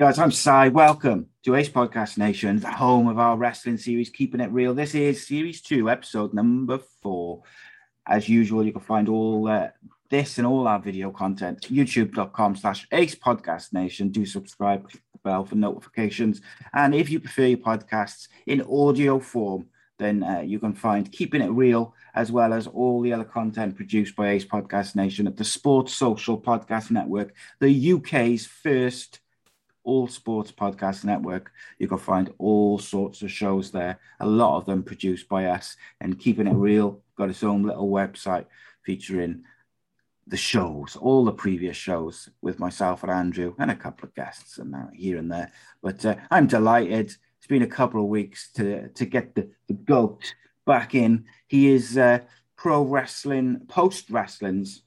Guys, I'm Si. Welcome to Ace Podcast Nation, the home of our wrestling series, Keeping It Real. This is series two, episode number four. As usual, you can find all uh, this and all our video content youtube.com slash ace podcast nation do subscribe click the bell for notifications and if you prefer your podcasts in audio form then uh, you can find keeping it real as well as all the other content produced by ace podcast nation at the sports social podcast network the uk's first all sports podcast network you can find all sorts of shows there a lot of them produced by us and keeping it real got its own little website featuring the shows, all the previous shows with myself and Andrew and a couple of guests and uh, here and there. But uh, I'm delighted. It's been a couple of weeks to to get the, the goat back in. He is uh, pro wrestling, post wrestling's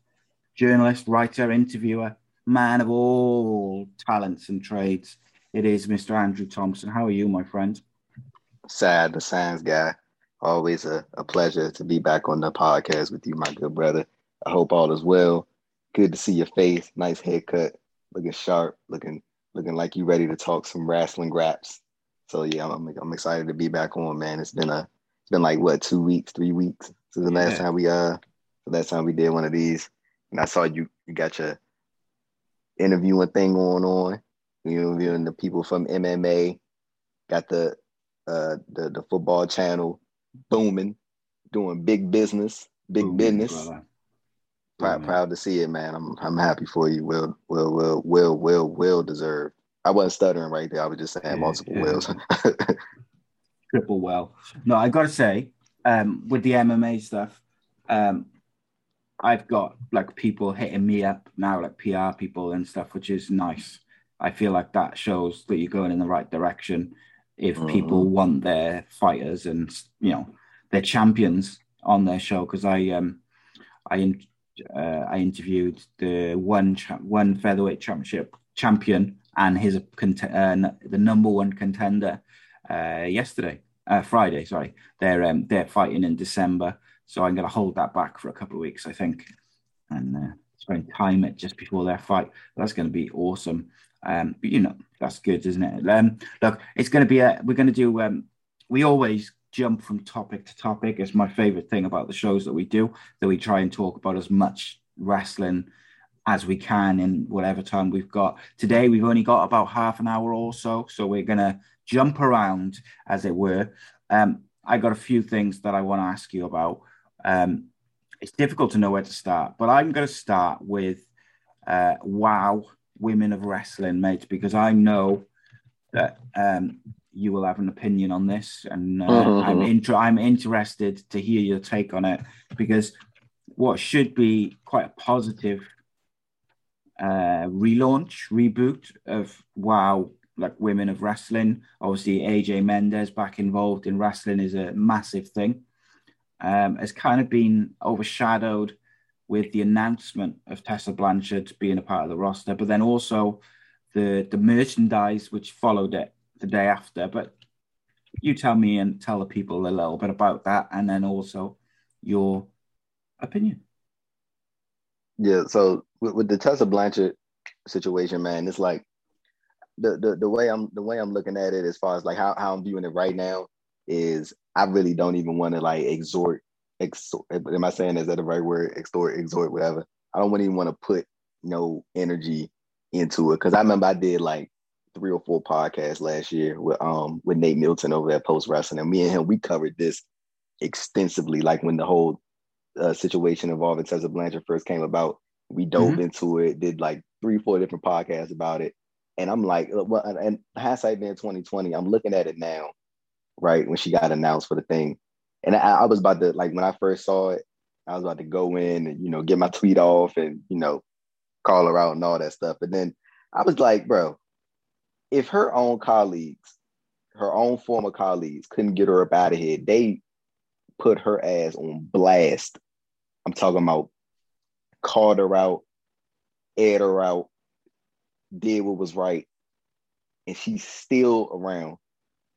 journalist, writer, interviewer, man of all talents and trades. It is Mr. Andrew Thompson. How are you, my friend? Sad, the Sands guy. Always a, a pleasure to be back on the podcast with you, my good brother. I hope all is well. Good to see your face. Nice haircut. Looking sharp. Looking looking like you ready to talk some wrestling graps. So yeah, I'm, I'm excited to be back on, man. It's been a it's been like what two weeks, three weeks since the last time we uh the last time we did one of these. And I saw you you got your interviewing thing going on. You interviewing the people from MMA. Got the uh the the football channel booming, doing big business, big Boom, business. Proud, proud to see it, man. I'm I'm happy for you. Well, well, well, well, well, well deserved. I wasn't stuttering right there. I was just saying Yeah, multiple yeah. wills. triple well. No, I got to say, um, with the MMA stuff, um, I've got like people hitting me up now, like PR people and stuff, which is nice. I feel like that shows that you're going in the right direction. If Mhm. people want their fighters and you know their champions on their show, because I um I in- uh, I interviewed the one cha- one featherweight championship champion and his cont- uh, the number one contender uh, yesterday, uh, Friday. Sorry, they're um, they're fighting in December, so I'm going to hold that back for a couple of weeks, I think, and uh, spend time it just before their fight. That's going to be awesome. Um, but you know, that's good, isn't it? Um, look, it's going to be a. We're going to do. Um, we always jump from topic to topic. It's my favorite thing about the shows that we do. That we try and talk about as much wrestling as we can in whatever time we've got. Today we've only got about half an hour or so, so we're gonna jump around, as it were. Um, I got a few things that I want to ask you about. Um, it's difficult to know where to start, but I'm going to start with uh, Wow Women of Wrestling, mate, because I know that um, you will have an opinion on this, and uh, Mhm. I'm inter- I'm interested to hear your take on it because what should be quite a positive uh, relaunch, reboot of WoW, like Women of Wrestling. Obviously, AJ Mendez back involved in wrestling is a massive thing. Um, has kind of been overshadowed with the announcement of Tessa Blanchard being a part of the roster, but then also the the merchandise which followed it the day after. But you tell me and tell the people a little bit about that, and then also your opinion. yeah. So with, with the Tessa Blanchard situation, man, it's like the, the the way I'm the way I'm looking at it as far as like how, how I'm viewing it right now is I really don't even want to like exhort exhort am I saying is that the right word? Extort exhort whatever. I don't even want to put no energy into it because I remember I did like three or four podcasts last year with um with Nate Milton over at Post Wrestling and me and him we covered this extensively like when the whole uh, situation involving Tessa Blanchard first came about. We dove into it did like three four different podcasts about it And I'm like, well, and hindsight being 2020, I'm looking at it now, right? When she got announced for the thing. And I, I was about to like when I first saw it, I was about to go in and you know get my tweet off and you know call her out and all that stuff. But then I was like, bro, if her own colleagues, her own former colleagues couldn't get her up out of here, they put her ass on blast. I'm talking about called her out, aired her out, did what was right, and she's still around.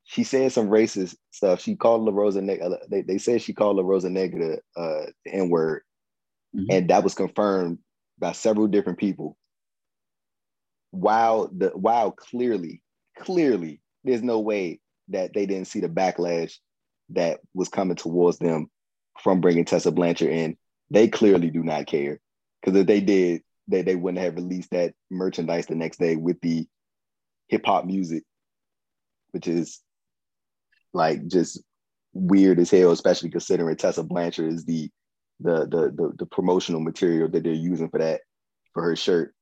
She said some racist stuff. She called La Rosa Negra. They, they said she called La Rosa Negra uh, the N word, mm-hmm. and that was confirmed by several different people. While the while clearly, clearly, there's no way that they didn't see the backlash that was coming towards them from bringing Tessa Blanchard in. They clearly do not care because if they did, they, they wouldn't have released that merchandise the next day with the hip hop music, which is like just weird as hell, especially considering Tessa Blanchard is the the the the, the promotional material that they're using for that for her shirt.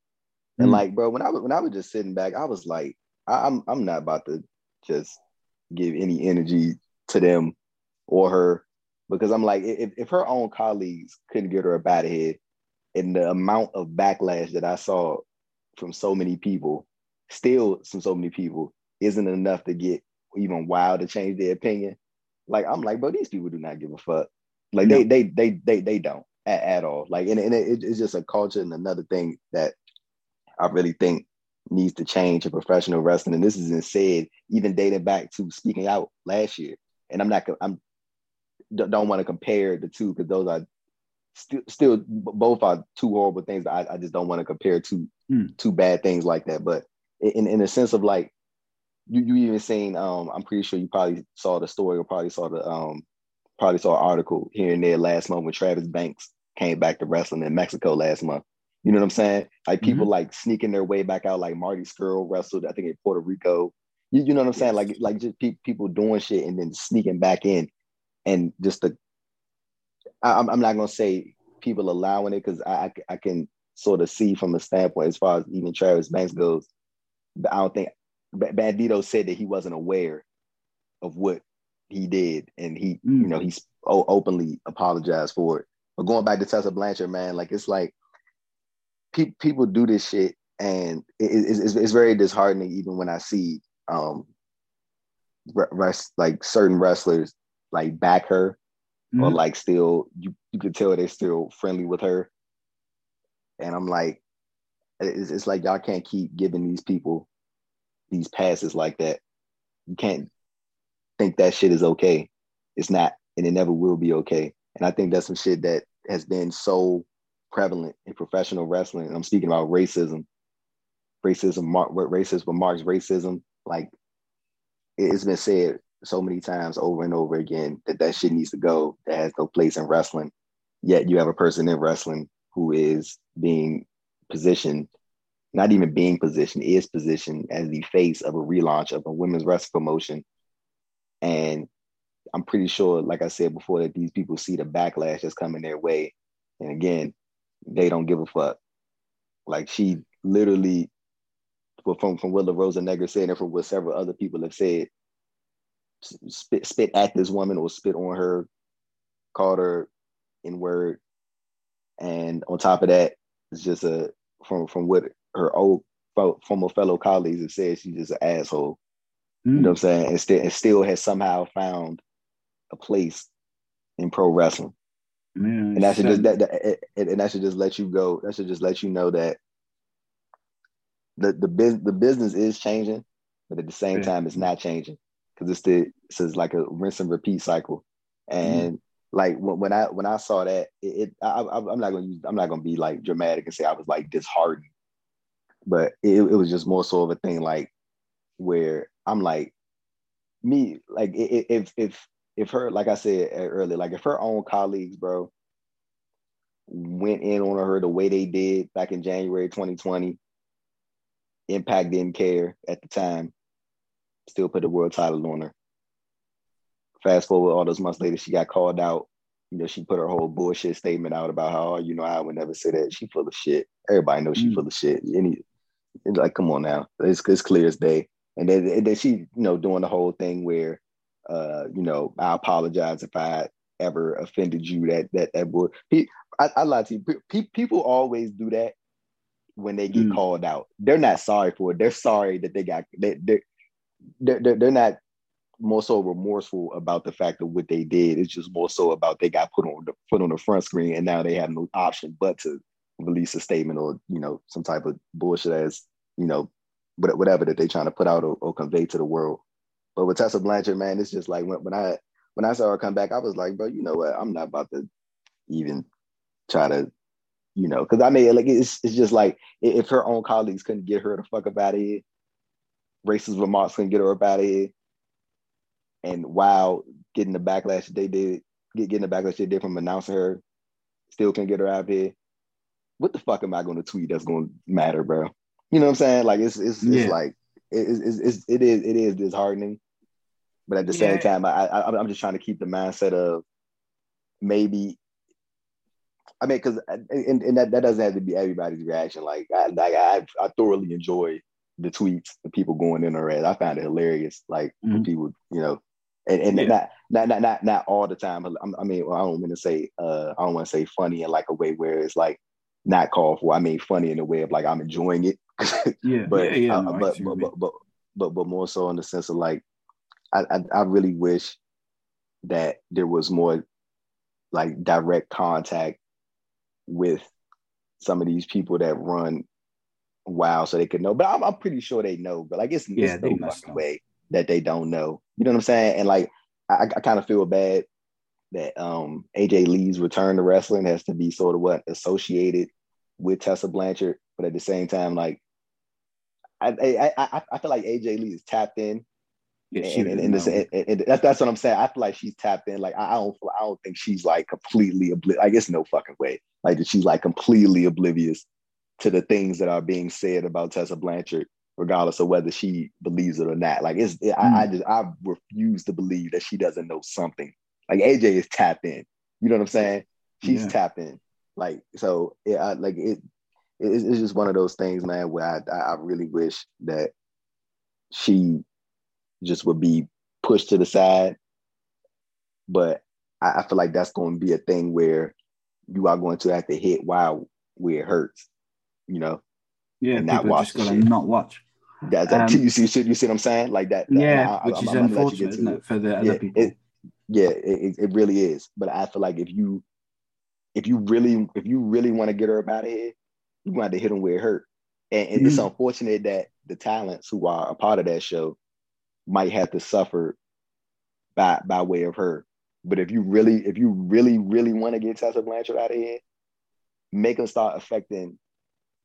And mm. like, bro, when I was when I was just sitting back, I was like, I, I'm I'm not about to just give any energy to them or her because I'm like, if, if her own colleagues couldn't get her out of here, and the amount of backlash that I saw from so many people, still from so many people, isn't enough to get even WoW to change their opinion. Like I'm like, bro, these people do not give a fuck. Like no. they, they they they they don't at, at all. Like and, and it, it's just a culture and another thing that I really think needs to change in professional wrestling. And this is said even dating back to speaking out last year. And I'm not I'm don't want to compare the two because those are still still both are two horrible things. I, I just don't want to compare two mm. two bad things like that. But in in a sense of like you you even seen um I'm pretty sure you probably saw the story or probably saw the um probably saw an article here and there last month when Travis Banks came back to wrestling in Mexico last month. You know what I'm saying? Like people mm-hmm. like sneaking their way back out, like Marty Scurll wrestled, I think in Puerto Rico. You, you know what I'm saying? Like like just pe- people doing shit and then sneaking back in, and just the. I, I'm not gonna say people allowing it because I, I I can sort of see from a standpoint as far as even Travis Banks goes. I don't think Bandido said that he wasn't aware of what he did, and he, mm. you know, he's openly apologized for it. But going back to Tessa Blanchard, man, like it's like pe- people do this shit, and it, it's, it's very disheartening even when I see um rest, like certain wrestlers like back her mm. or like still you you could tell they're still friendly with her, and I'm like, it's, it's like y'all can't keep giving these people these passes like that. You can't think that shit is okay. It's not, and it never will be okay. And I think that's some shit that has been so prevalent in professional wrestling. I'm speaking about racism, racism, mark, racism marks racism. Like it's been said so many times over and over again that that shit needs to go. That has no place in wrestling. Yet you have a person in wrestling who is being positioned not even being positioned, is positioned as the face of a relaunch of a women's wrestling promotion. And I'm pretty sure, like I said before, that these people see the backlash that's coming their way. And again, they don't give a fuck. Like she literally, from, from what La Rosa Negra said and from what several other people have said, spit, spit at this woman or spit on her, called her in word. And on top of that, it's just a from from what her old former fellow colleagues have said she's just an asshole. Mm. You know what I'm saying? And still, and still has somehow found a place in pro wrestling. Man, and that should just that, that, and that should just let you go. That should just let you know that the the biz, the business is changing, but at the same yeah. time, it's not changing because it's the it's like a rinse and repeat cycle. And mm. like when, when I when I saw that, it, it I, am not gonna use, I'm not gonna be like dramatic and say I was like disheartened but it, it was just more so of a thing like where I'm like me like if if if her like I said earlier like if her own colleagues bro went in on her the way they did back in January 2020 Impact didn't care at the time still put the world title on her fast forward all those months later she got called out you know, she put her whole bullshit statement out about how, you know, I would never say that. She full of shit. Everybody knows she mm. full of shit. Any It's like, come on now, it's, it's clear as day. And then, then she, you know, doing the whole thing where, uh, you know, I apologize if I ever offended you. That that that would. He, I, I lie to you. people always do that when they get mm. called out. They're not sorry for it. They're sorry that they got. They, they're, they're they're not more so remorseful about the fact of what they did. It's just more so about they got put on the put on the front screen and now they have no option but to release a statement or you know some type of bullshit as you know whatever that they're trying to put out or, or, convey to the world. But with Tessa Blanchard, man, it's just like when, when I when I saw her come back, I was like, bro, you know what? I'm not about to even try to, you know, because I mean, like it's it's just like if her own colleagues couldn't get her the fuck up out of here, racist remarks couldn't get her up out of here, and while getting the backlash that they did, get, getting the backlash they did from announcing her, still can get her out of here. What the fuck am I going to tweet that's going to matter, bro? You know what I'm saying? Like it's it's, yeah. it's like it, it's, it's it is it is disheartening, but at the yeah. same time, I, I I'm just trying to keep the mindset of maybe. I mean, because and, and that, that doesn't have to be everybody's reaction. Like I like I, I thoroughly enjoy the tweets, the people going in or red. I found it hilarious. Like mm-hmm. people, you know, and, and yeah. not, not not not all the time. I mean, well, I don't want to say uh, I don't want to say funny in like a way where it's like not called for. I mean, funny in the way of like I'm enjoying it. yeah, but, yeah, yeah, uh, no, but, but, but, but but but more so in the sense of like, I, I I really wish that there was more like direct contact with some of these people that run wow so they could know. But i'm, I'm pretty sure they know. But like it's, yeah, it's no way that they don't know. You know what i'm saying? And like i, I kind of feel bad that um aj lee's return to wrestling has to be sort of what associated with tessa blanchard but at the same time like i i i, I feel like aj lee is tapped in yeah, and, and, and, this, and, that's that's what I'm saying. I feel like she's tapped in. Like I don't, I don't think she's like completely oblivious. I guess no fucking way. Like that she's like completely oblivious to the things that are being said about Tessa Blanchard, regardless of whether she believes it or not. Like it's, it, mm. I, I, mm. just, I refuse to believe that she doesn't know something. Like AJ is tapped in. You know what I'm saying? She's yeah. tapped in. Like so, I, like it, it, it's just one of those things, man. Where I, I really wish that she just would be pushed to the side. But I, I feel like that's going to be a thing where you are going to have to hit WoW where it hurts you know, yeah, and not watch just gotta not watch. That, that um, you see, you see what I'm saying? Like that. that yeah, I, which I'm, is unfortunate, isn't it, for the other yeah, people? It, yeah, it, it really is. But I feel like if you, if you really, if you really want to get her up out of here, you want to have to hit them where it hurt. And, and mm-hmm. it's unfortunate that the talents who are a part of that show might have to suffer by by way of her. But if you really, if you really, really want to get Tessa Blanchard out of here, make them start affecting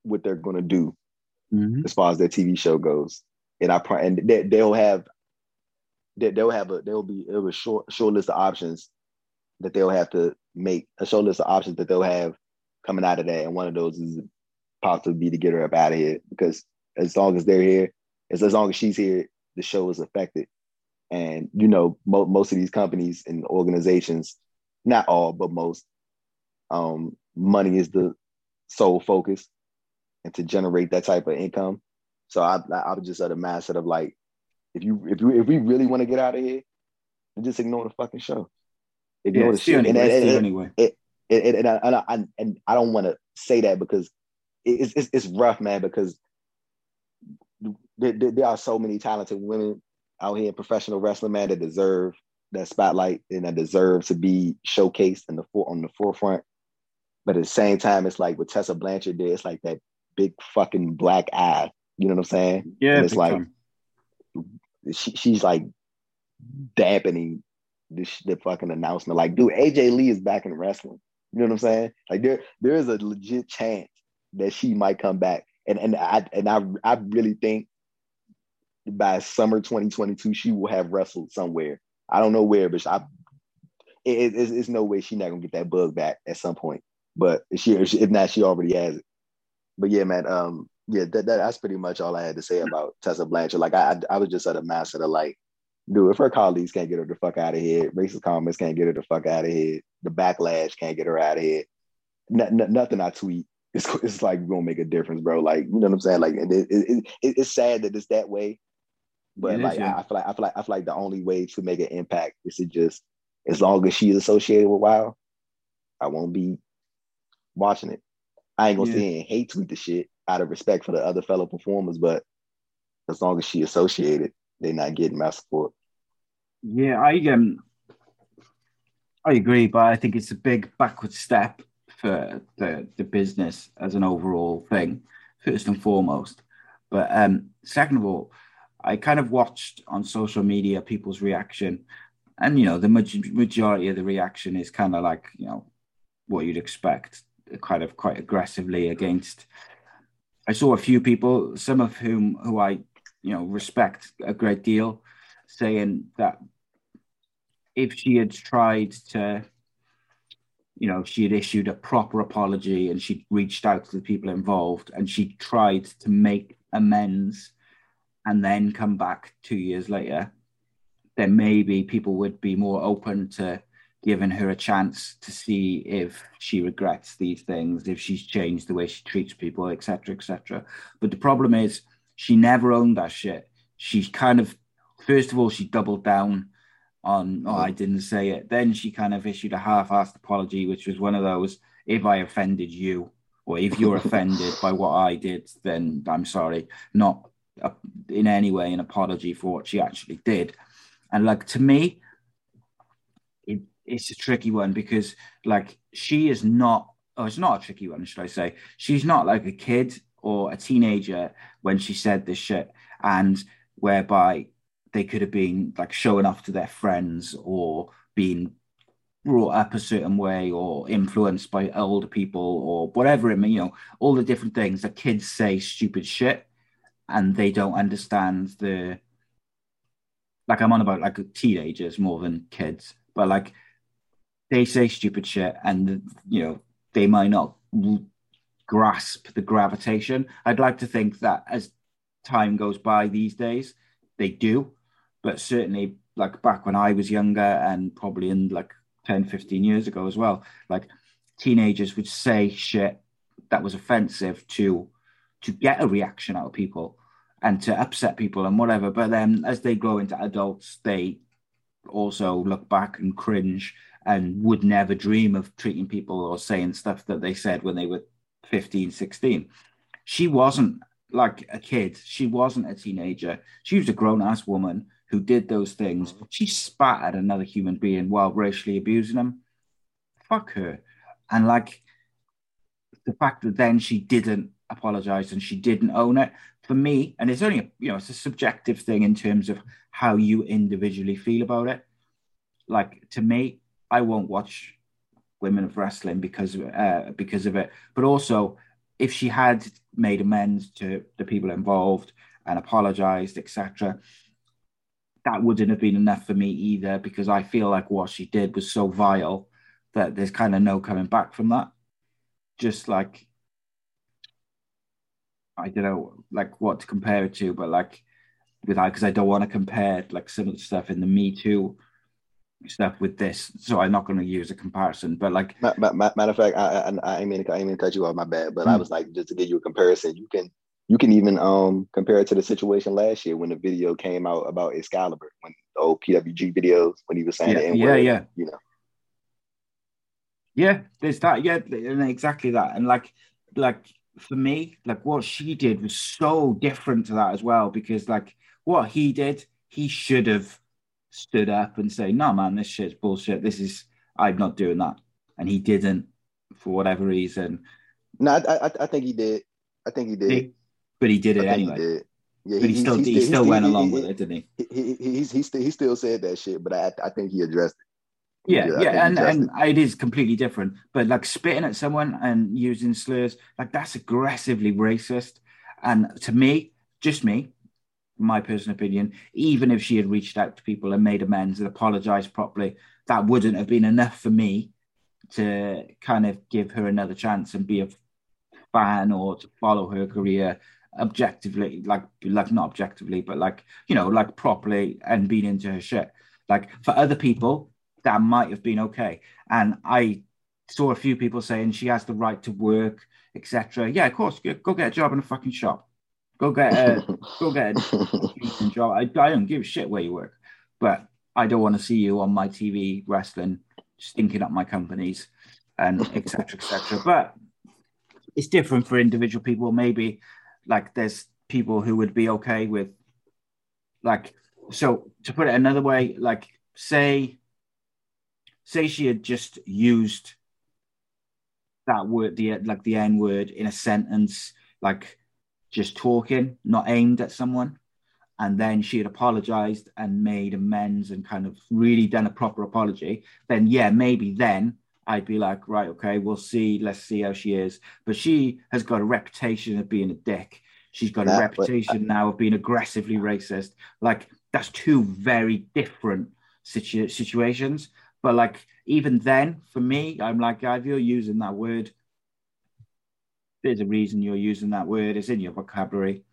what they're going to do mm-hmm. as far as their TV show goes. And I and they, they'll have they, they'll have a they'll be It a short short list of options that they'll have to make a short list of options that they'll have coming out of that. And one of those is possibly be to get her up out of here because as long as they're here, as, as long as she's here, the show is affected. And you know, mo- most of these companies and organizations, not all, but most, um, money is the sole focus and to generate that type of income. So I I was just at a mindset of like, if you if you if we really want to get out of here, then just ignore the fucking show. Ignore yeah, the shit. Anyway, and, and, and, anyway. It, it, and, I, and, I, and I don't want to say that because it's, it's, it's rough, man. Because there, there, are so many talented women out here in professional wrestling, man, that deserve that spotlight and that deserve to be showcased in the for, on the forefront. But at the same time, it's like with Tessa Blanchard, there, it's like that big fucking black eye. You know what I'm saying? Yeah. And it's like she, she's like dampening this the fucking announcement. Like, dude, AJ Lee is back in wrestling. You know what I'm saying? Like there there is a legit chance that she might come back. And and I and I I really think by summer 2022 she will have wrestled somewhere. I don't know where, but I it, it's, it's no way she's not gonna get that bug back at some point. But she, if not, she already has it but yeah, man. Um, yeah, that, that, that's pretty much all I had to say about Tessa Blanchard. Like I, I, was just at a mass of like, dude, if her colleagues can't get her the fuck out of here, racist comments can't get her the fuck out of here, the backlash can't get her out of here. N- n- nothing I tweet it's it's like gonna make a difference, bro. Like you know what I'm saying? Like it, it, it, it's sad that it's that way, but It like. I, I feel like I feel like I feel like the only way to make an impact is to just as long as she's associated with WoW, I won't be watching it. I ain't gonna Yeah. sit and hate tweet the shit out of respect for the other fellow performers, but as long as she associated, they're not getting my support. Yeah, I um, I agree, but I think it's a big backward step for the the business as an overall thing, first and foremost. But um, second of all, I kind of watched on social media people's reaction, and you know the majority of the reaction is kind of like you know what you'd expect, kind of quite aggressively against. I saw a few people, some of whom who I you know respect a great deal, saying that if she had tried to, you know, she had issued a proper apology and she reached out to the people involved and she tried to make amends and then come back two years later, then maybe people would be more open to giving her a chance to see if she regrets these things, if she's changed the way she treats people, etc., etc. But the problem is, she never owned that shit. She kind of, first of all, she doubled down on, oh, I didn't say it. Then she kind of issued a half-assed apology, which was one of those, if I offended you, or if you're offended by what I did, then I'm sorry. Not a, in any way an apology for what she actually did. And like to me, it's a tricky one because like she is not, oh, it's not a tricky one, should I say? She's not like a kid or a teenager when she said this shit, and whereby they could have been like showing off to their friends or being brought up a certain way or influenced by older people or whatever it may, you know, all the different things that kids say stupid shit and they don't understand the like I'm on about like teenagers more than kids, but like they say stupid shit and you know they might not grasp the gravitation. I'd like to think that as time goes by these days, they do, but certainly like back when I was younger and probably in like 10, 15 years ago as well, like teenagers would say shit that was offensive to to get a reaction out of people and to upset people and whatever. But then as they grow into adults, they also look back and cringe and would never dream of treating people or saying stuff that they said when they were 15, 16. She wasn't like a kid. She wasn't a teenager. She was a grown ass woman who did those things. Mm-hmm. She spat at another human being while racially abusing them. Fuck her. And like the fact that then she didn't apologize and she didn't own it for me, and it's only a, you know it's a subjective thing in terms of how you individually feel about it. Like to me, I won't watch women of wrestling because uh, because of it. But also, if she had made amends to the people involved and apologized, etc., that wouldn't have been enough for me either because I feel like what she did was so vile that there's kind of no coming back from that. Just like I don't know, like what to compare it to, but like with because I don't want to compare like the stuff in the Me Too stuff with this, so I'm not going to use a comparison. But like, Ma- ma- ma- Matter of fact, I, I, I mean I mean to cut you off. My bad, but I Mm. was like, just to give you a comparison, you can you can even um compare it to the situation last year when the video came out about Excalibur, when the old PWG videos when he was saying yeah, the N yeah, yeah, you know. yeah. There's that, yeah, and exactly that, and like, like for me, like what she did was so different to that as well, because like what he did, he should have stood up and say, "No, man, this shit's bullshit. This is I'm not doing that," and he didn't for whatever reason. No, I, I I think he did. I think he did. He- but he did it anyway. he did. Yeah, But he, still he, still went along with it, didn't he? He, he, he, he, still, he still said that shit, but I, I think he addressed it. Yeah, yeah, he and, and it is completely different. But like spitting at someone and using slurs, like that's aggressively racist. And to me, just me, my personal opinion, even if she had reached out to people and made amends and apologized properly, that wouldn't have been enough for me to kind of give her another chance and be a fan or to follow her career objectively, like like not objectively, but like you know, like properly and being into her shit. Like for other people, that might have been okay. And I saw a few people saying she has the right to work, etc. Yeah, of course, go, go get a job in a fucking shop. Go get a go get a job. I, I don't give a shit where you work, but I don't want to see you on my TV wrestling, stinking up my companies, and etc. etc. But it's different for individual people. Maybe like there's people who would be okay with like so to put it another way, like say say she had just used that word the like the n word in a sentence like just talking not aimed at someone. And then she had apologized and made amends and kind of really done a proper apology. Then yeah maybe then i'd be like right okay we'll see. Let's see how she is. But she has got a reputation of being a dick. She's got a reputation now of being aggressively racist. Like that's two very different situ- situations. But like even then, for me, I'm like, if you're using that word, there's a reason you're using that word. It's in your vocabulary.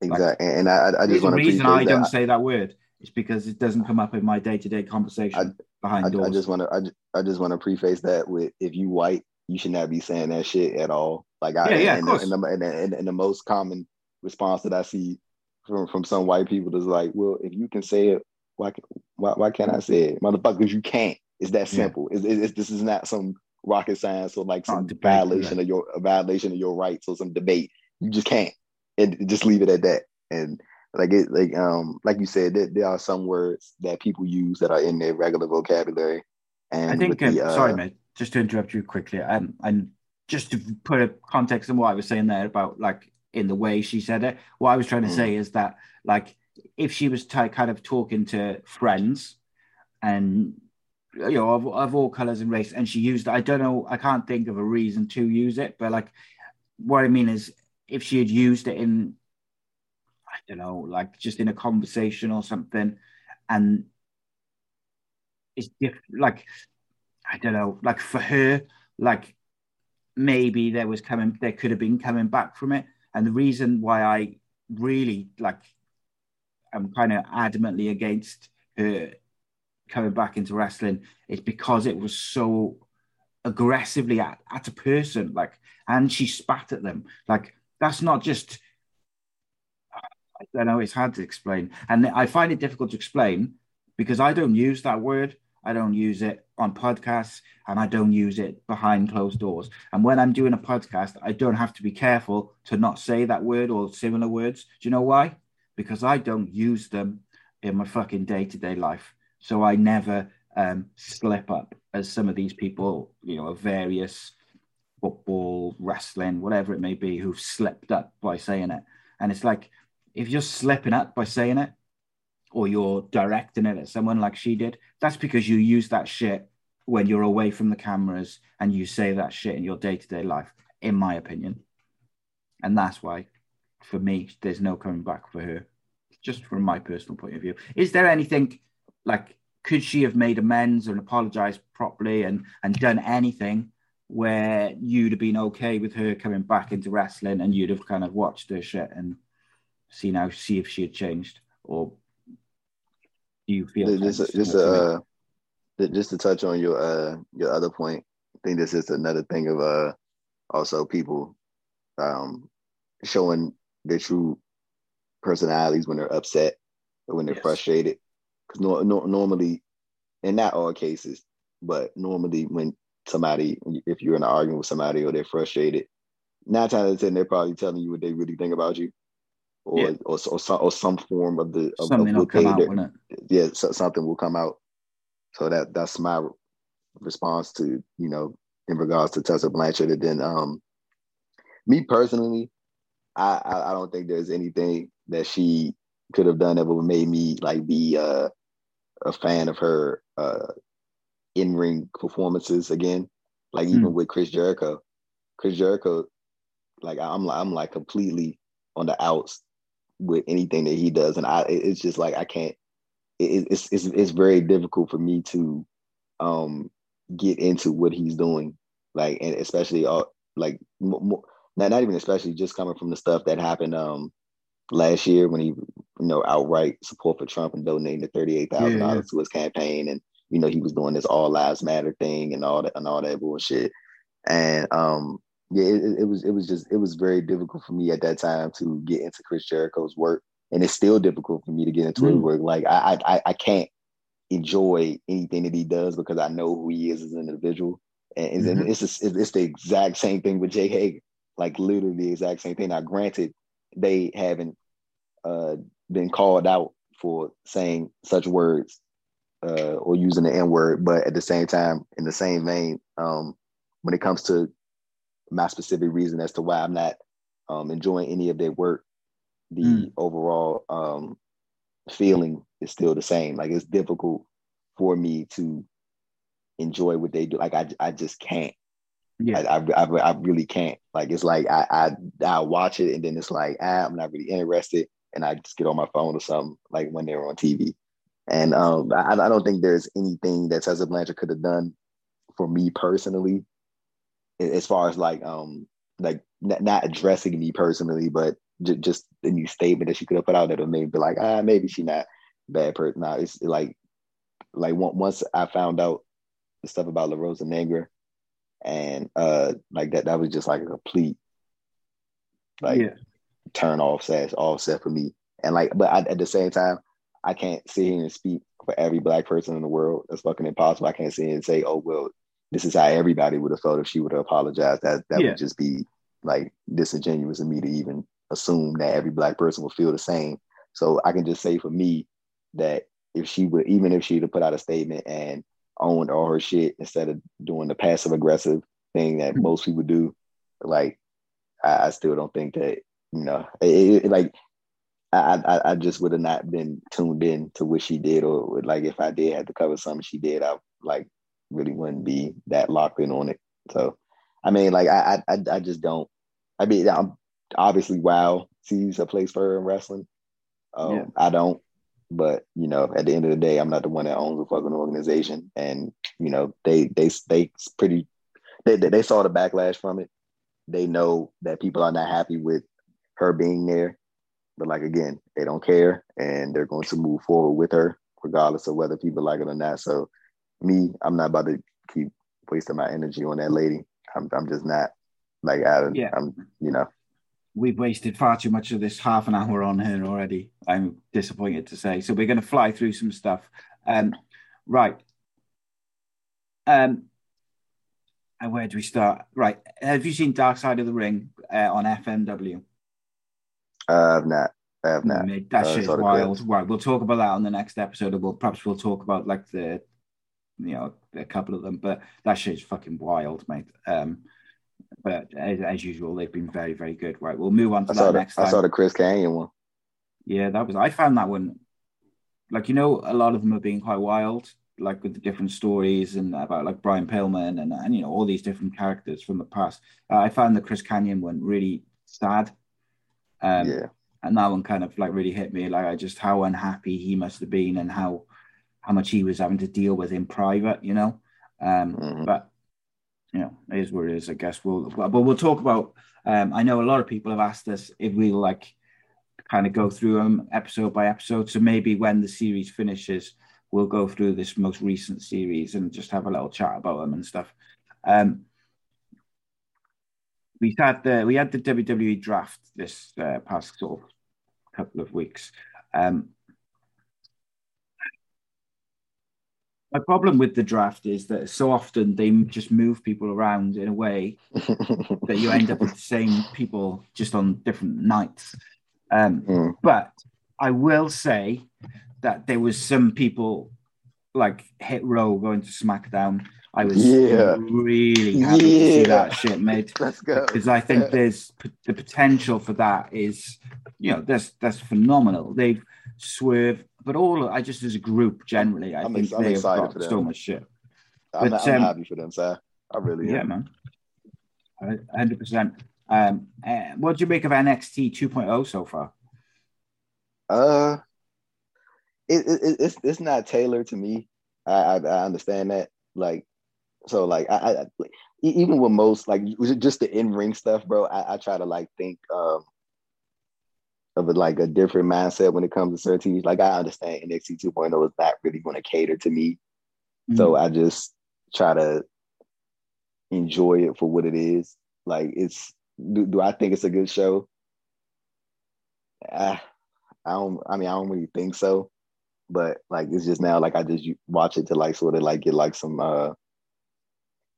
Exactly, like, and I, I just want to. reason I don't say that word. It's because it doesn't come up in my day to day conversation I, behind I, doors. I just want to. I just, I just want to preface that with if you white, you should not be saying that shit at all. Like I, yeah, yeah, and, of course. And, the, and, and, and the most common response that I see from from some white people is like, well, if you can say it, why why, why can't I say it, motherfuckers? You can't. It's that simple. Yeah. It's, it's, this is not some rocket science or like some debate, violation of your a violation of your rights or some debate. You just can't, and just leave it at that. And like it, like um, like you said, there, there are some words that people use that are in their regular vocabulary. And I think, the, uh, sorry, mate, just to interrupt you quickly, um, and just to put a context on what I was saying there about like in the way she said it. What I was trying to mm. say is that like if she was t- kind of talking to friends and you know of, of all colors and race and she used i don't know i can't think of a reason to use it but like what i mean is if she had used it in i don't know like just in a conversation or something and it's different like i don't know like for her like maybe there was coming there could have been coming back from it and the reason why i really like i'm kind of adamantly against her coming back into wrestling is because it was so aggressively at, at a person, like, and she spat at them. Like, that's not just, I don't know, it's hard to explain. And I find it difficult to explain because I don't use that word. I don't use it on podcasts and I don't use it behind closed doors. And when I'm doing a podcast, I don't have to be careful to not say that word or similar words. Do you know why? Because I don't use them in my fucking day to day life. So I never um, slip up as some of these people, you know, of various football, wrestling, whatever it may be, who've slipped up by saying it. And it's like, if you're slipping up by saying it, or you're directing it at someone like she did, that's because you use that shit when you're away from the cameras and you say that shit in your day to day life, in my opinion. And that's why, for me, there's no coming back for her, just from my personal point of view. Is there anything like could she have made amends and apologized properly and and done anything where you'd have been okay with her coming back into wrestling and you'd have kind of watched her shit and see now see if she had changed or do you feel just just uh just to touch on your uh your other point i think this is another thing of uh also people um showing their true personalities when they're upset or when they're yes. frustrated because no, no, normally, in not all cases, but normally when somebody, if you're in an argument with somebody or they're frustrated, nine times out of ten, they're probably telling you what they really think about you, or yeah. or, or, some, or some form of the of, something of will come out, Yeah, so, something will come out. So that that's my response to you know in regards to Tessa Blanchard. And then um, me personally, I, I, I don't think there's anything that she could have done that would have made me like be uh a fan of her uh, in ring performances again. Like even mm. with Chris Jericho, Chris Jericho, like I'm like I'm like completely on the outs with anything that he does, and I it's just like I can't. It, it's it's it's very difficult for me to um get into what he's doing, like and especially uh, like more, not not even especially just coming from the stuff that happened um last year when he, you know, outright support for Trump and donating the thirty-eight thousand yeah, dollars to his campaign, and you know he was doing this all lives matter thing and all that and all that bullshit. And um, yeah, it, it, was it was just it was very difficult for me at that time to get into Chris Jericho's work, and it's still difficult for me to get into mm. his work. Like I, I I can't enjoy anything that he does because I know who he is as an individual, and, mm-hmm. it's just, it's the exact same thing with Jake Hager. Like literally the exact same thing. Now, granted, they haven't uh, been called out for saying such words uh, or using the N word, but at the same time, in the same vein, um, when it comes to my specific reason as to why I'm not um, enjoying any of their work, the mm. overall um, feeling is still the same. Like it's difficult for me to enjoy what they do. Like I, I just can't. Yeah, I, I, I, I really can't. Like it's like I, I, I watch it and then it's like ah, I'm not really interested, and I just get on my phone or something. Like when they're on TV, and um, I, I don't think there's anything that Tessa Blanchard could have done for me personally as far as like um like not addressing me personally, but j- just new statement that she could have put out that would maybe be like, ah, maybe she not bad person. Now it's like like once I found out the stuff about La Rosa Negra, and uh like that that was just like a complete like yeah. Turn off set all set for me. And like, but I, at the same time, I can't sit here and speak for every black person in the world. That's fucking impossible. I can't sit here and say, oh well, this is how everybody would have felt if she would have apologized. That that yeah. would just be like disingenuous of me to even assume that every black person would feel the same. So I can just say for me that if she would, even if she'd have put out a statement and owned all her shit instead of doing the passive aggressive thing that mm-hmm. most people do, like I, I, still don't think that you know, it, it, like I, I, I just would have not been tuned in to what she did, or like if I did have to cover something she did, I like really wouldn't be that locked in on it. So, I mean, like I, I, I just don't. I mean, I'm obviously WoW sees a place for her in wrestling. Um, yeah. I don't, but you know, at the end of the day, I'm not the one that owns a fucking organization, and you know, they they they pretty they they saw the backlash from it. They know that people are not happy with her being there, but like again, they don't care, and they're going to move forward with her regardless of whether people like it or not. So me, I'm not about to keep wasting my energy on that lady. I'm, I'm just not like I, yeah. I'm, you know. We've wasted far too much of this half an hour on her already. I'm disappointed to say. So we're going to fly through some stuff. Um, right. Um, and where do we start? Right. Have you seen Dark Side of the Ring uh, on FMW? Uh, I've not. I have not. That uh, shit's wild. Right. We'll talk about that on the next episode. We'll perhaps we'll talk about like the you know a couple of them, but that shit's fucking wild, mate. Um, but as, as, usual, they've been very, very good. Right, we'll move on to I that the, next. Time. I saw the Chris Kanyon one. Yeah, that was. I found that one. Like you know, a lot of them are being quite wild, like with the different stories and about like Brian Pillman and and you know all these different characters from the past. Uh, I found the Chris Kanyon one really sad. Um, yeah. And that one kind of like really hit me, like I just how unhappy he must have been and how how much he was having to deal with in private, you know. Um, mm-hmm. But you know, it is what it is. I guess we'll, but we'll talk about. Um, I know a lot of people have asked us if we'll like kind of go through them episode by episode. So maybe when the series finishes, we'll go through this most recent series and just have a little chat about them and stuff. Um, we had the we had the WWE draft this uh, past sort of couple of weeks. Um, my problem with the draft is that so often they just move people around in a way that you end up with the same people just on different nights. Um, mm. But I will say that there was some people like Hit Row going to SmackDown. I was yeah. really happy yeah. to see that shit made. Let's go. Because I think yeah. there's p- the potential for that is, you know, that's that's phenomenal. They've swerved but all I just as a group generally, I I'm think ex- they have got so much shit. I'm, but, I'm um, happy for them, sir. I really yeah, am. man, hundred percent. Um, uh, what do you make of NXT 2.0 so far? Uh, it, it, it's it's not tailored to me. I, I, I understand that. Like, so like I, I even with most like just the in ring stuff, bro. I, I try to like think um of a, like a different mindset when it comes to certain teams. Like I understand NXT 2.0 is not really going to cater to me, mm-hmm. so I just try to enjoy it for what it is. Like it's do, do I think it's a good show? Uh, I don't I mean I don't really think so. But like it's just now like I just watch it to like sort of like get like some uh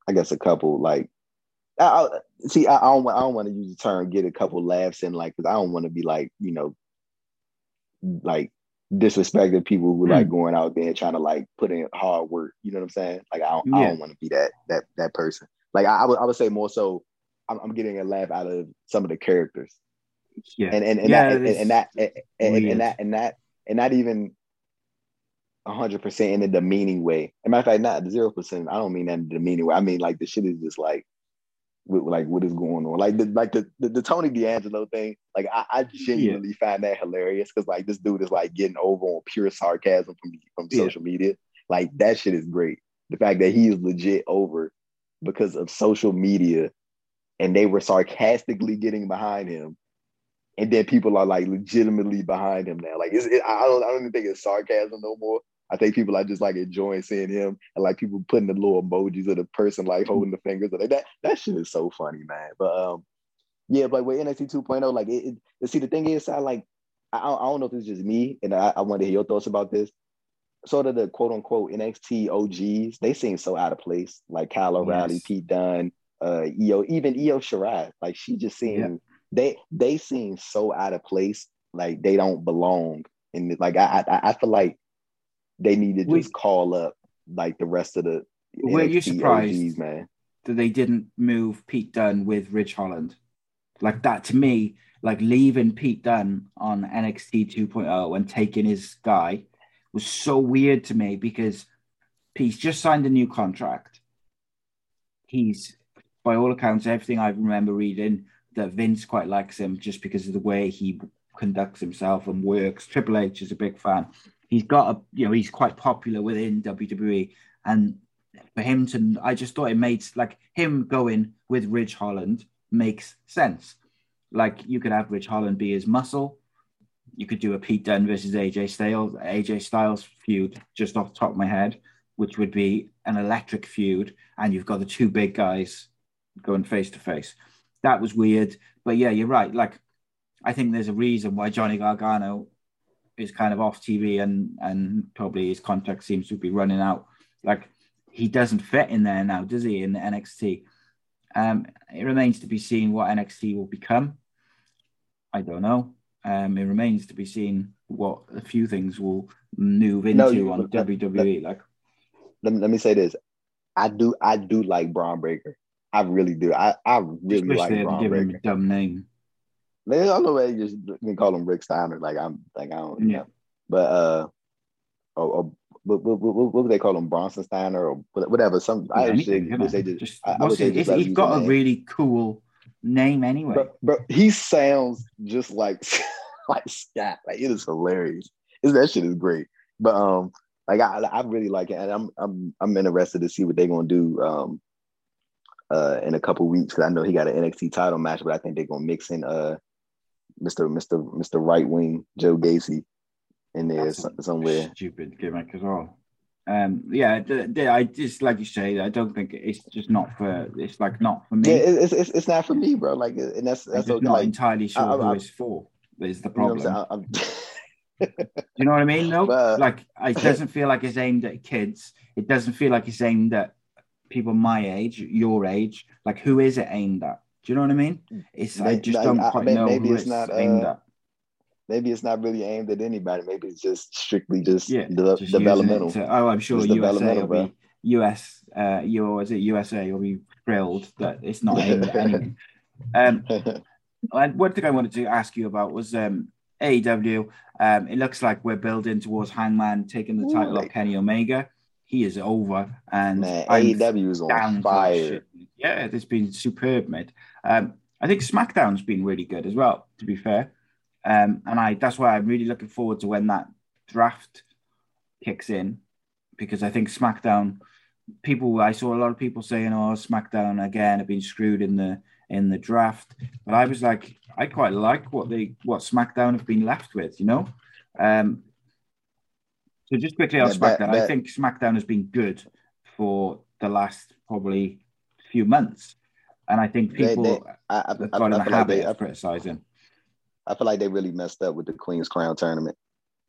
I guess a couple like I, I see I, I don't I don't want to use the term get a couple laughs in like because I don't want to be like you know like disrespecting people who mm. like going out there and trying to like put in hard work. You know what I'm saying? Like I don't, yeah. I don't want to be that that that person. Like I, I, would I would say more so. I'm, I'm, getting a laugh out of some of the characters. Yeah, and and, and yeah, that and, and, that and, and, and, that and that and not even hundred percent in a demeaning way. As a matter of fact, not zero percent. I don't mean that in a demeaning way. I mean like the shit is just like with like what is going on. Like the like the the, the Tony D'Angelo thing, like I, I genuinely yeah. find that hilarious because like this dude is like getting over on pure sarcasm from from yeah. social media. Like that shit is great. The fact that he is legit over because of social media and they were sarcastically getting behind him. And then people are like legitimately behind him now. Like it, I don't I don't even think it's sarcasm no more. I think people are just like enjoying seeing him and like people putting the little emojis of the person like holding the fingers. Like that that shit is so funny, man. But um, yeah, but with NXT 2.0, like it, it see the thing is, I like I, I don't know if it's just me, and I, I want to hear your thoughts about this. Sort of the quote unquote NXT OGs, they seem so out of place. Like Kyle O'Reilly, yes. Pete Dunne, uh, Io, even Io Shirai. Like she just seemed yeah. they they seem so out of place. Like they don't belong. And like I I, I feel like they need to just we, call up like the rest of the. Were NXT you surprised, OGs, man, that they didn't move Pete Dunne with Ridge Holland? Like that to me, like leaving Pete Dunne on NXT 2.0 and taking his guy was so weird to me because he's just signed a new contract. He's, by all accounts, everything I remember reading, that Vince quite likes him just because of the way he conducts himself and works. Triple H is a big fan he's got a you know he's quite popular within WWE, and for him to I just thought it made like him going with Ridge Holland makes sense. Like you could have Ridge Holland be his muscle. You could do a Pete Dunne versus AJ Styles, AJ Styles feud just off the top of my head, which would be an electric feud, and you've got the two big guys going face to face. That was weird, but yeah, you're right. Like I think there's a reason why Johnny Gargano is kind of off TV and and probably his contract seems to be running out. Like he doesn't fit in there now, does he? In the NXT, um, it remains to be seen what NXT will become. I don't know. Um, it remains to be seen what a few things will move into no, on let, WWE. Let, like, let me, let me say this: I do I do like Bron Breakker. I really do. I I really like him a dumb name. Man, I know they just can call him Rick Steiner. Like I'm like I don't yeah. But uh or, or what, what, what, what would they call him? Bronson Steiner or whatever. Some yeah, I anything, wish they just, just I, I just he's got a name. really cool name anyway. But, but he sounds just like like Scott. Like it is hilarious. It's, that shit is great. But um like I I really like it and I'm I'm I'm interested to see what they're gonna do um uh in a couple weeks because I know he got an NXT title match, but I think they're gonna mix in uh Mr. Mr. Mr. Right Wing Joe Gacy in there somewhere. Stupid gimmick as well. Um, yeah, I just like you say, I don't think it's just not for. It's like not for me. Yeah, it's it's, it's not for me, bro. Like, and that's that's okay. not like, entirely sure I, who I, it's for. Is the problem? You know you know what I mean? No, but, like it doesn't feel like it's aimed at kids. It doesn't feel like it's aimed at people my age, your age. Like, who is it aimed at? Do you know what I mean? It's maybe, I just don't I, quite know maybe it's, not aimed uh, at. Maybe it's not really aimed at anybody. Maybe it's just strictly just, yeah, de- just developmental. To, oh, I'm sure USA will be US. Uh, you is it USA will be thrilled that it's not aimed at anyone. Um, and one thing I wanted to ask you about was um, AEW. Um, it looks like we're building towards Hangman taking the title Ooh, of Kenny Omega he is over and Man, AEW is on fire. Yeah, it's been superb, mate. Um, I think SmackDown's been really good as well, to be fair. Um, and I that's why I'm really looking forward to when that draft kicks in, because I think SmackDown people I saw a lot of people saying, "Oh, SmackDown again have been screwed in the in the draft," but I was like, I quite like what they what SmackDown have been left with, you know. Um, so just quickly on yeah, SmackDown, but, but, I think SmackDown has been good for the last probably few months. And I think people they- I, I, have got in the feel like they, I, of criticizing. I feel like they really messed up with the Queen's Crown tournament.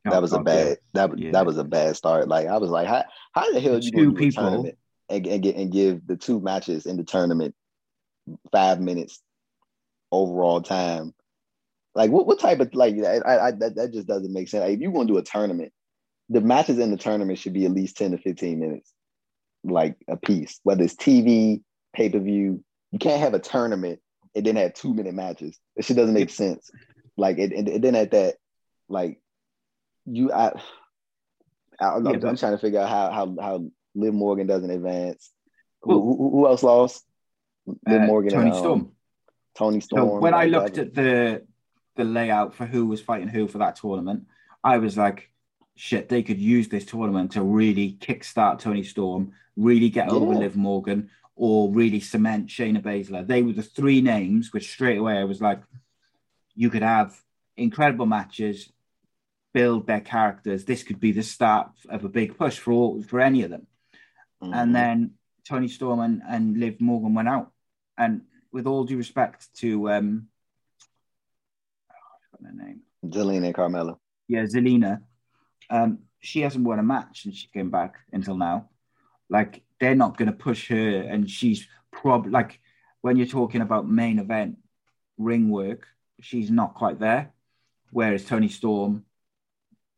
Oh, that was a God, yeah. bad that Yeah. that was a bad start. Like I was like, how how the hell you two do people- and, and get and give the two matches in the tournament five minutes overall time? Like what what type of like I, I that that just doesn't make sense. Like, if you want to do a tournament, the matches in the tournament should be at least ten to fifteen minutes, like a piece. Whether it's TV, pay per view, you can't have a tournament and then have two minute matches. It shit doesn't make sense. Like it, and, and then at that, like you, I, I I'm, Yeah, I'm trying to figure out how how how Liv Morgan doesn't advance. Who, Well- who, who else lost? Liv Uh, Morgan Toni and um, Storm. Toni So Storm. when I looked that- at the the layout for who was fighting who for that tournament, I was like, shit, they could use this tournament to really kickstart Toni Storm, really get over Yeah. Liv Morgan, or really cement Shayna Baszler. They were the three names which straight away I was like, you could have incredible matches, build their characters. This could be the start of a big push for all, for any of them. Mhm. And then Toni Storm and, and Liv Morgan went out. And with all due respect to um oh, I forgot her name. Zelina Carmella. Yeah, Zelina. Um, she hasn't won a match since she came back until now. Like they're not gonna push her and she's probably like when you're talking about main event ring work, she's not quite there. Whereas Toni Storm,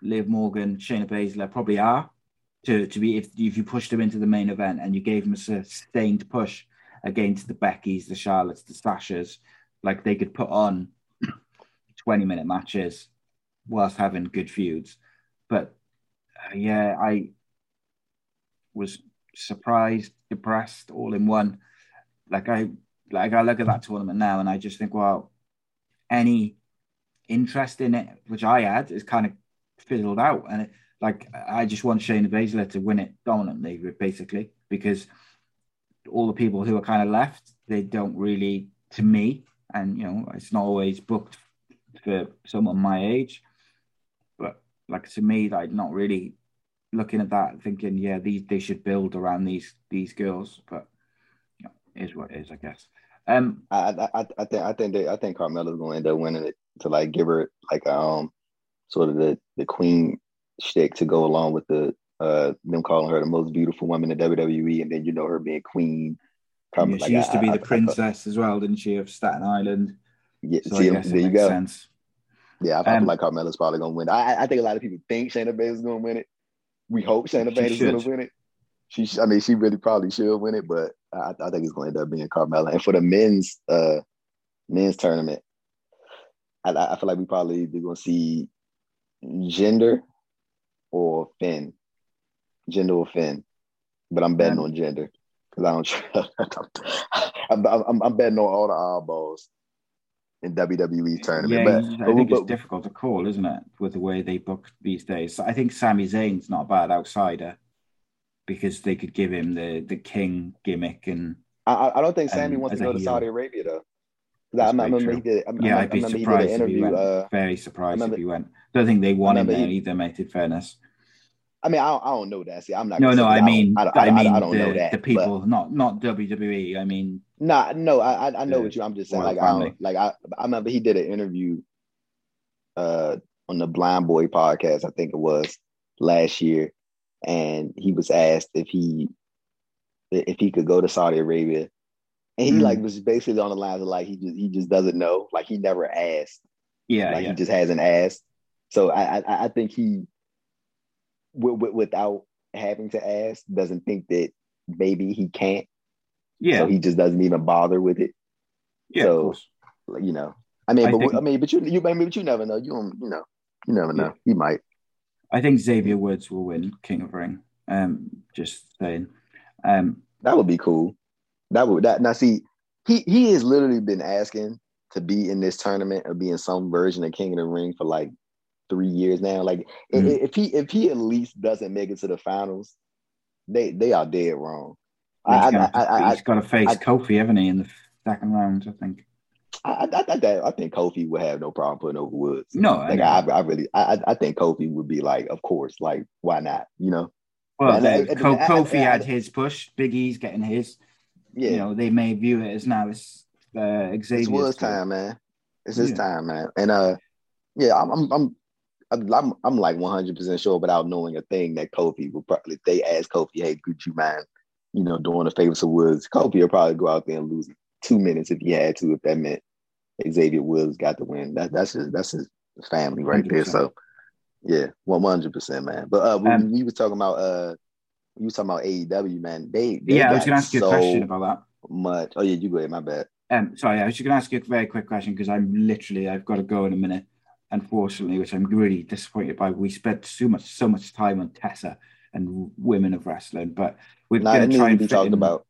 Liv Morgan, Shayna Baszler probably are to, to be if if you pushed them into the main event and you gave them a sustained push against the Beckys, the Charlottes, the Sashas, like they could put on 20 minute matches whilst having good feuds. But uh, yeah, I was surprised, depressed, all in one. Like I like I look at that tournament now and I just think, well, any interest in it, which I had, is kind of fizzled out. And it, like I just want Shayna Baszler to win it dominantly, basically, because all the people who are kind of left, they don't really, to me, and you know, it's not always booked for someone my age, like to me, like not really looking at that, thinking, yeah, these they should build around these these girls, but you know, is what it is, I guess. Um, I I I I think I think they, I think Carmella's going to end up winning it to like give her like um sort of the the queen shtick to go along with the uh them calling her the most beautiful woman in WWE, and then you know her being queen. Carmella, yeah, she like, used to be I- the I- princess as well, didn't she, of Staten Island? yeah, So see, I there you go. sense. Yeah, I, Um, feel like Carmella's probably going to win. I I think a lot of people think Shayna Baszler's going to win it. We hope Shayna Baszler's to win it. She, I mean, she really probably should win it, but I, I think it's going to end up being Carmella. And for the men's uh men's tournament, I, I feel like we probably going to see Jinder or Finn, Jinder or Finn. But I'm betting Um, on Jinder because I don't. I'm, I'm, I'm betting on all the eyeballs in WWE tournament. Yeah, but, I but- think it's but- difficult to call, isn't it, with the way they book these days? I think Sami Zayn's not a bad outsider because they could give him the the king gimmick and I- I, I don't think Sami um, wants to go to. Saudi Arabia though. I, I remember he did. I, yeah, I, I'd be remember surprised if he went. Uh, Very surprised remember- if he went. Don't think they want him there he- either, mate. In fairness, I mean, I don't, I don't know that. See, I'm not. no, no, I mean, I don't, I, I, mean I don't the, know that. the people, not not WWE. I mean, Nah, no, I I, know The what you. I'm just saying, like, I don't, like I I remember he did an interview, uh, on the Blind Boy podcast. I think it was last year, and he was asked if he if he could go to Saudi Arabia, and he Mm. like was basically on the lines of like he just he just doesn't know, like he never asked. yeah, like yeah. he just hasn't asked. So I I, I think he, w- without having to ask, doesn't think that maybe he can't. yeah, So he just doesn't even bother with it. yeah, so-. You know, I mean, I but think- I mean, but you you I mean, but you never know. You don't you know you never know. He might. I think Xavier Woods will win King of Ring. Um, just saying. Um, That would be cool. That would that now see he he has literally been asking to be in this tournament or be in some version of King of the Ring for like three years now. Like Mhm. if he if he at least doesn't make it to the finals, they they are dead wrong. he's I, I, gonna- I, he's got to face Kofi, haven't he, in the second round? I think. I, think- I think Kofi would have no problem putting over Woods. No, I Like. I, I really, I, think Kofi would be like, of course, like why not? You know? Well, And then I- Ko- I- I- Kofi had his push. Big E's getting his. Yeah, you know they may view it as now it's uh, Xavier's it's time, man. It's his Yeah. time, man. And uh, yeah, I'm I'm I'm I'm, I'm, like 100 percent sure without knowing a thing that Kofi would probably if they ask Kofi, hey, could you mind, you know, doing a favor to Woods? Kofi will probably go out there and lose two minutes if he had to, if that meant Xavier Woods got the win. That that's his that's his family right there. 100%. So yeah, 100 percent, man. But uh, when Um, we were talking about uh, we was talking about AEW, man. They, they Yeah, I was going to ask you a question about that. much. Oh yeah, you go ahead. My bad. Um, sorry, I was just going to ask you a very quick question because I'm literally I've got to go in a minute. Unfortunately, which I'm really disappointed by. We spent so much so much time on Tessa and women of wrestling, but we're going to try and be fit talked in, about.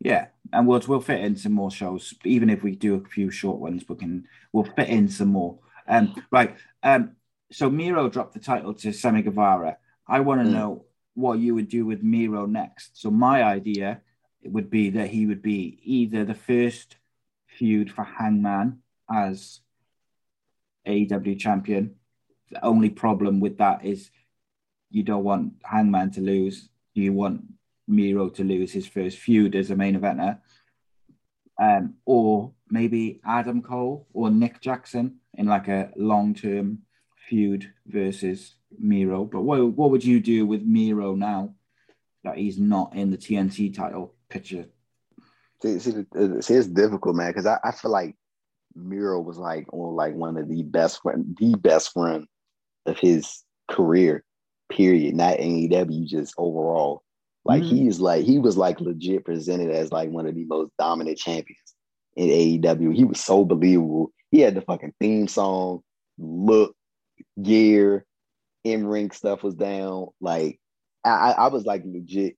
Yeah, and we'll we'll fit in some more shows. Even if we do a few short ones, we can we'll fit in some more. Um, right. Um, so Miro dropped the title to Sammy Guevara. I want to Mm. know what you would do with Miro next. So my idea would be that he would be either the first feud for Hangman as AEW champion. The only problem with that is you don't want Hangman to lose. You want Miro to lose his first feud as a main eventer. Um, or maybe Adam Cole or Nick Jackson in like a long term feud versus Miro. But what, what would you do with Miro now that he's not in the TNT title picture? See, see, see it's difficult, man, because I, I feel like Miro was like on like one of the best friend, the best friend of his career, period. Not AEW, just overall. Like Mhm. he's like he was like legit presented as like one of the most dominant champions in AEW. He was so believable. He had the fucking theme song, look, gear, in ring stuff was down. Like I, I I was like legit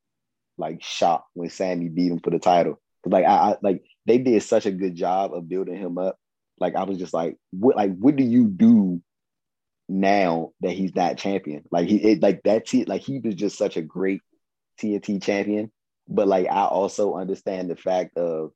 like shocked when Sammy beat him for the title. Like I, I like they did such a good job of building him up. Like I was just like, what like what do you do now that he's not champion? Like he it, like that's it. Like he was just such a great TNT champion. But like I also understand the fact of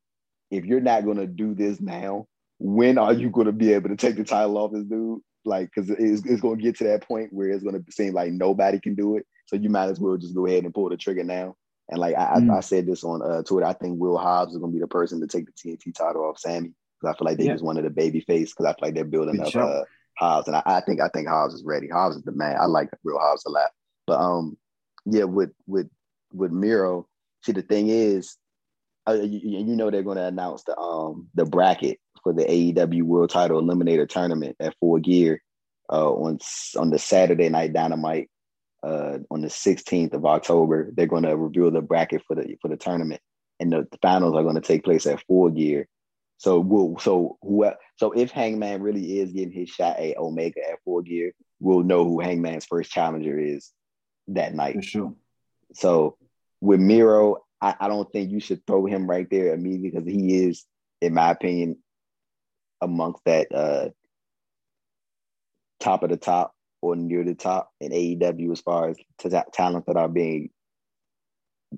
if you're not gonna do this now, when are you gonna be able to take the title off this dude? Like, because it's, it's gonna get to that point where it's gonna seem like nobody can do it. So you might as well just go ahead and pull the trigger now. And like I, Mm. I, I said this on uh, Twitter, I think Will Hobbs is gonna be the person to take the TNT title off Sammy because I feel like they Yeah. just wanted a baby face because I feel like they're building Good up uh, Hobbs, and I, I think I think Hobbs is ready. Hobbs is the man. I like real Hobbs a lot, but um, yeah, with with with Miro, see the thing is, uh, you, you know they're going to announce the um the bracket for the AEW World Title Eliminator Tournament at Full Gear uh, on on the Saturday Night Dynamite uh, on the 16th of October. They're going to reveal the bracket for the for the tournament, and the, the finals are going to take place at Full Gear. So we'll so who so if Hangman really is getting his shot at Omega at Full Gear, we'll know who Hangman's first challenger is that night. For sure. So with Miro, I, I don't think you should throw him right there immediately because he is, in my opinion, amongst that uh, top of the top or near the top in AEW as far as t- talent that are being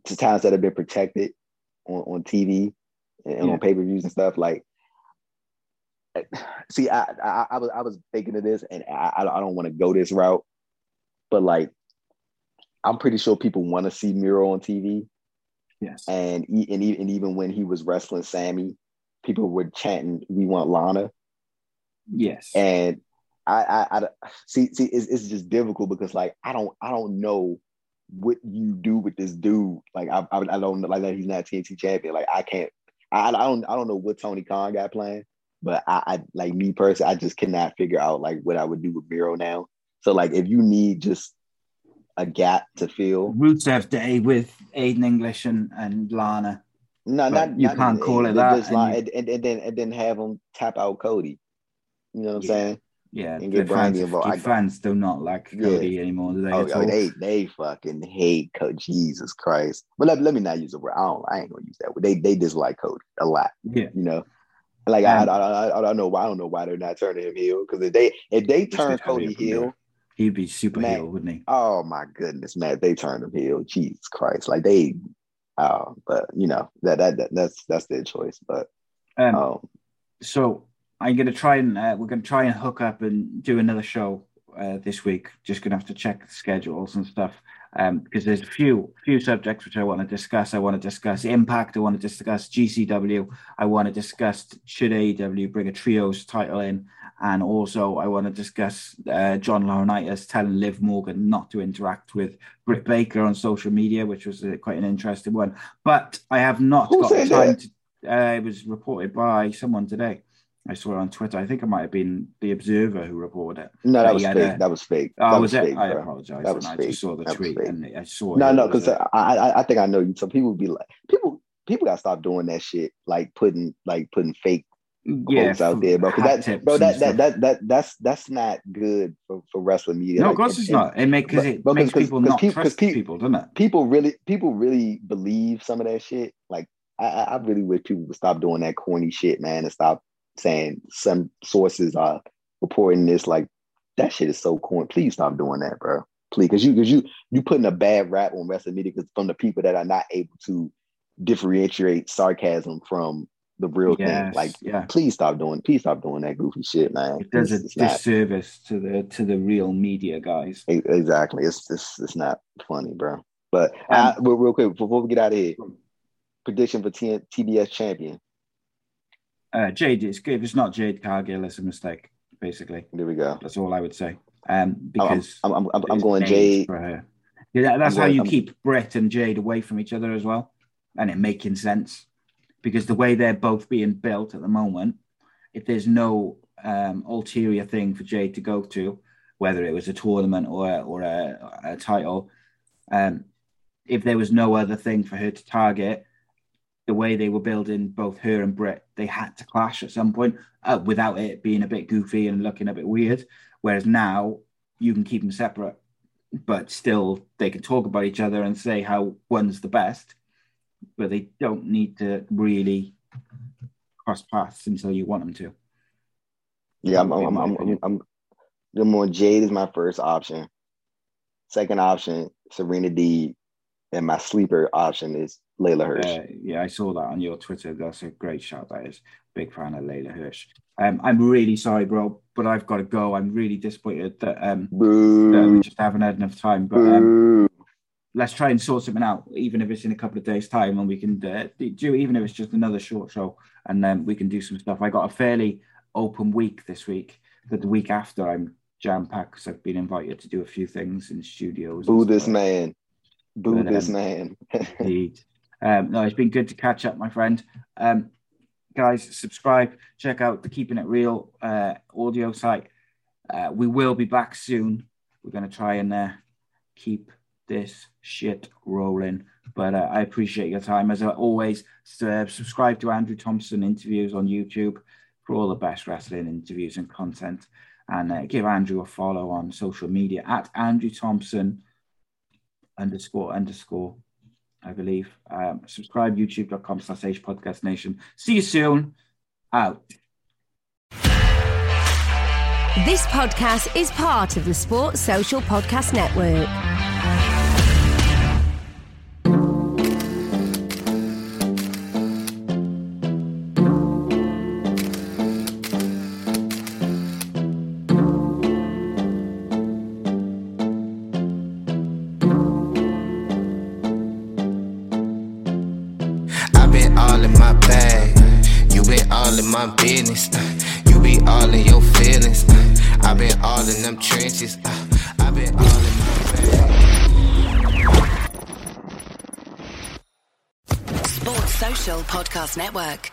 to talents that have been protected on, on TV and Yeah. on pay per views and stuff. Like, see, I, I I was I was thinking of this, and I I don't want to go this route, but like, I'm pretty sure people want to see Miro on TV, Yes. and and, e- and even when he was wrestling Sammy, people were chanting, "We want Lana," Yes. and I I, I see see it's, it's just difficult because like I don't I don't know what you do with this dude. Like I I, I don't like that he's not TNT champion. Like I can't I I don't I don't know what Tony Khan got planned, but I, I like me personally I just cannot figure out like what I would do with Miro now. So like if you need just a gap to fill, Rusev Day with Aiden English and, and Lana. no, But not you not- can't call it just that, and you- and, and, and then and then have them tap out Cody. You know what I'm Yeah. saying? Yeah, And the get Brandi fans, involved. the fans do not like Yeah. Cody anymore, do they? Oh, oh, they they fucking hate Cody. Jesus Christ. But let, let me not use the word. I don't. I ain't gonna use that word. They they dislike Cody a lot. yeah, You know. Like I, Um, I, I, I don't know why I don't know why they're not turning him heel because if they if they turn Cody heel, he'd be super Man. heel, wouldn't he? oh my goodness, man, they turn him heel. Jesus Christ, like they, uh, but you know that that, that that's that's their choice. But Um, um, so I'm gonna try and uh, we're gonna try and hook up and do another show uh, this week. Just gonna have to check the schedules and stuff um, because there's a few few subjects which I want to discuss. I want to discuss Impact. I want to discuss GCW. I want to discuss should AEW bring a trios title in, and also I want to discuss uh, John Laurinaitis telling Liv Morgan not to interact with Britt Baker on social media, which was uh, quite an interesting one. But I have not Who got time that? to. Uh, it was reported by someone today. I saw it on Twitter. I think it might have been the Observer who reported it. No, that was fake. the- that was fake. Oh, that was, it? fake, I bro. apologize. That was I fake. just saw the That tweet and I saw. No, it no, was because I think I know you. So people would be like, people people gotta stop doing that shit, like putting like putting fake quotes out there, bro. that, bro, that, that that that that's that's not good for, for wrestling media. No, of course it's not. It makes because it makes people not trust peop- people, doesn't it? People really people really believe some of that shit. Like I, I I really wish people would stop doing that corny shit, man, and stop saying some sources are reporting this. Like that shit is so corny. Please stop doing that, bro. Please, because you because you you putting a bad rap on wrestling media 'cause from the people that are not able to differentiate sarcasm from the real Yes, thing. Like, yeah. please stop doing please stop doing that goofy shit, man. It does a It's- it's not- disservice to the to the real media guys. Exactly. It's it's it's not funny, bro. But Um, uh, real, real quick before we get out of here, prediction for T- TBS champion. Uh, Jade, it's good. If it's not Jade Cargill, it's a mistake. Basically, There we go. that's all I would say. Um, I'm because I'm I'm, I'm, I'm going Jade. for her. Yeah, that- that's how you keep Britt and Jade away from each other as well, and it making sense because the way they're both being built at the moment, if there's no um, ulterior thing for Jade to go to, whether it was a tournament or or a, a title, um, if there was no other thing for her to target, the way they were building both her and Britt, they had to clash at some point uh, without it being a bit goofy and looking a bit weird. Whereas now you can keep them separate, but still they can talk about each other and say how one's the best, but they don't need to really cross paths until you want them to. Yeah, I'm I'm I'm, I'm. I'm, Jade is my first option. Second option, Serena D, and my sleeper option is Leyla Hirsch. Uh, yeah, I saw that on your Twitter. That's a great shout. That is big fan of Leyla Hirsch. Um, I'm really sorry, bro, but I've got to go. I'm really disappointed that um that we just haven't had enough time. But um, let's try and sort something out, even if it's in a couple of days' time, and we can uh, do even if it's just another short show, and then we can do some stuff. I got a fairly open week this week, but the week after I'm jam packed because I've been invited to do a few things in studios. Boo this man. Boo But, this um, man. Indeed. Um, no, it's been good to catch up, my friend. Um, guys, subscribe, check out the Keeping It Real uh, audio site. Uh, we will be back soon. We're going to try and uh, keep this shit rolling. But uh, I appreciate your time. As always, uh, subscribe to Andrew Thompson interviews on YouTube for all the best wrestling interviews and content. And uh, give Andrew a follow on social media at Andrew Thompson underscore underscore I believe. Um, subscribe youtube.com slash H podcast nation. See you soon. Out. This podcast is part of the Sports Social Podcast Network. Podcast Network.